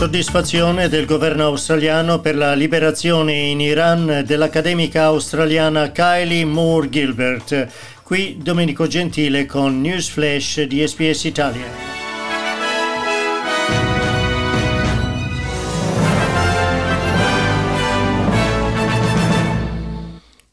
Soddisfazione del governo australiano per la liberazione in Iran dell'accademica australiana Kylie Moore Gilbert. Qui Domenico Gentile con News Flash di SPS Italia.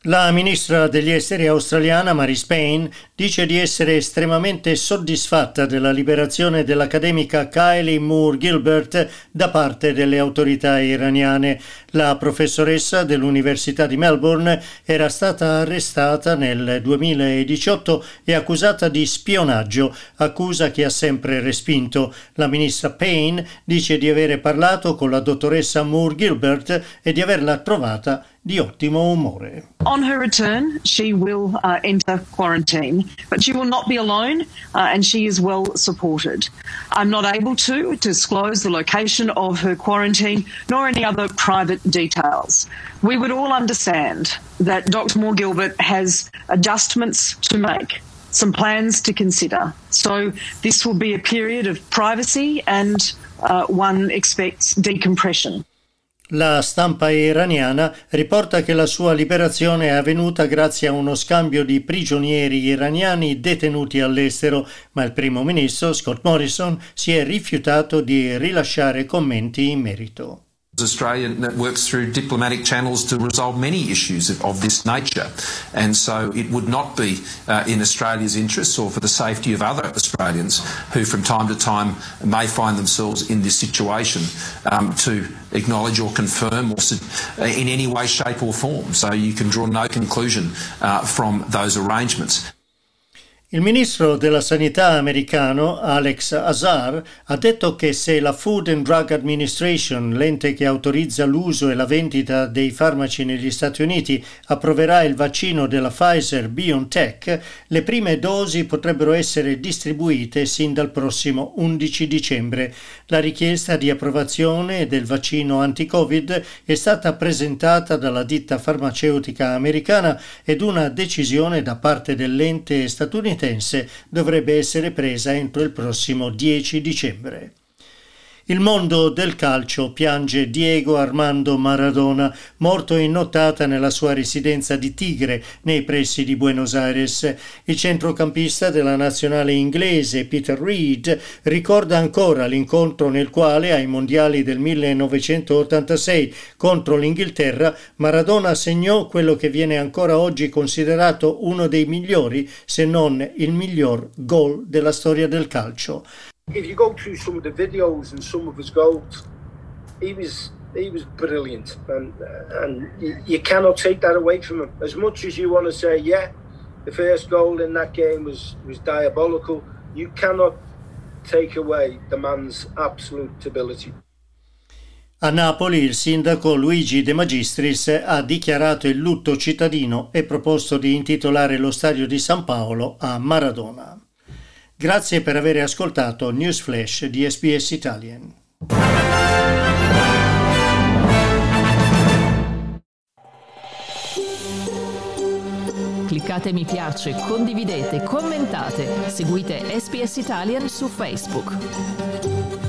La ministra degli esteri australiana Marie Payne dice di essere estremamente soddisfatta della liberazione dell'accademica Kylie Moore Gilbert da parte delle autorità iraniane. La professoressa dell'Università di Melbourne era stata arrestata nel 2018 e accusata di spionaggio, accusa che ha sempre respinto. La ministra Payne dice di avere parlato con la dottoressa Moore Gilbert e di averla trovata di ottimo umore. On her return, she will uh, enter quarantine, but she will not be alone uh, and she is well supported. I'm not able to disclose the location of her quarantine nor any other private details. We would all understand that Dr. Moore Gilbert has adjustments to make some plans to consider. So this will be a period of privacy and uh, one expects decompression. La stampa iraniana riporta che la sua liberazione è avvenuta grazie a uno scambio di prigionieri iraniani detenuti all'estero, ma il primo ministro Scott Morrison si è rifiutato di rilasciare commenti in merito. Australia works through diplomatic channels to resolve many issues of, of this nature, and so it would not be uh, in Australia's interests or for the safety of other Australians who, from time to time, may find themselves in this situation um, to acknowledge or confirm or uh, in any way, shape, or form. So you can draw no conclusion uh, from those arrangements. Il ministro della Sanità americano Alex Azar ha detto che se la Food and Drug Administration, l'ente che autorizza l'uso e la vendita dei farmaci negli Stati Uniti, approverà il vaccino della Pfizer BioNTech, le prime dosi potrebbero essere distribuite sin dal prossimo 11 dicembre. La richiesta di approvazione del vaccino anti-Covid è stata presentata dalla ditta farmaceutica americana ed una decisione da parte dell'ente statunitense statunitense dovrebbe essere presa entro il prossimo 10 dicembre. Il mondo del calcio piange Diego Armando Maradona, morto in nottata nella sua residenza di Tigre, nei pressi di Buenos Aires. Il centrocampista della nazionale inglese Peter Reed ricorda ancora l'incontro nel quale ai mondiali del 1986 contro l'Inghilterra Maradona segnò quello che viene ancora oggi considerato uno dei migliori, se non il miglior gol della storia del calcio. If you go through some of the videos and some of his goals, he was he was brilliant, and and you, you cannot take that away from him. As much as you want to say, yeah, the first goal in that game was was diabolical, you cannot take away the man's absolute ability. A Napoli il sindaco Luigi De Magistris ha dichiarato il lutto cittadino e proposto di intitolare lo stadio di San Paolo a Maradona. Grazie per aver ascoltato News Flash di SBS Italian. Cliccate mi piace, condividete, commentate, seguite SBS Italian su Facebook.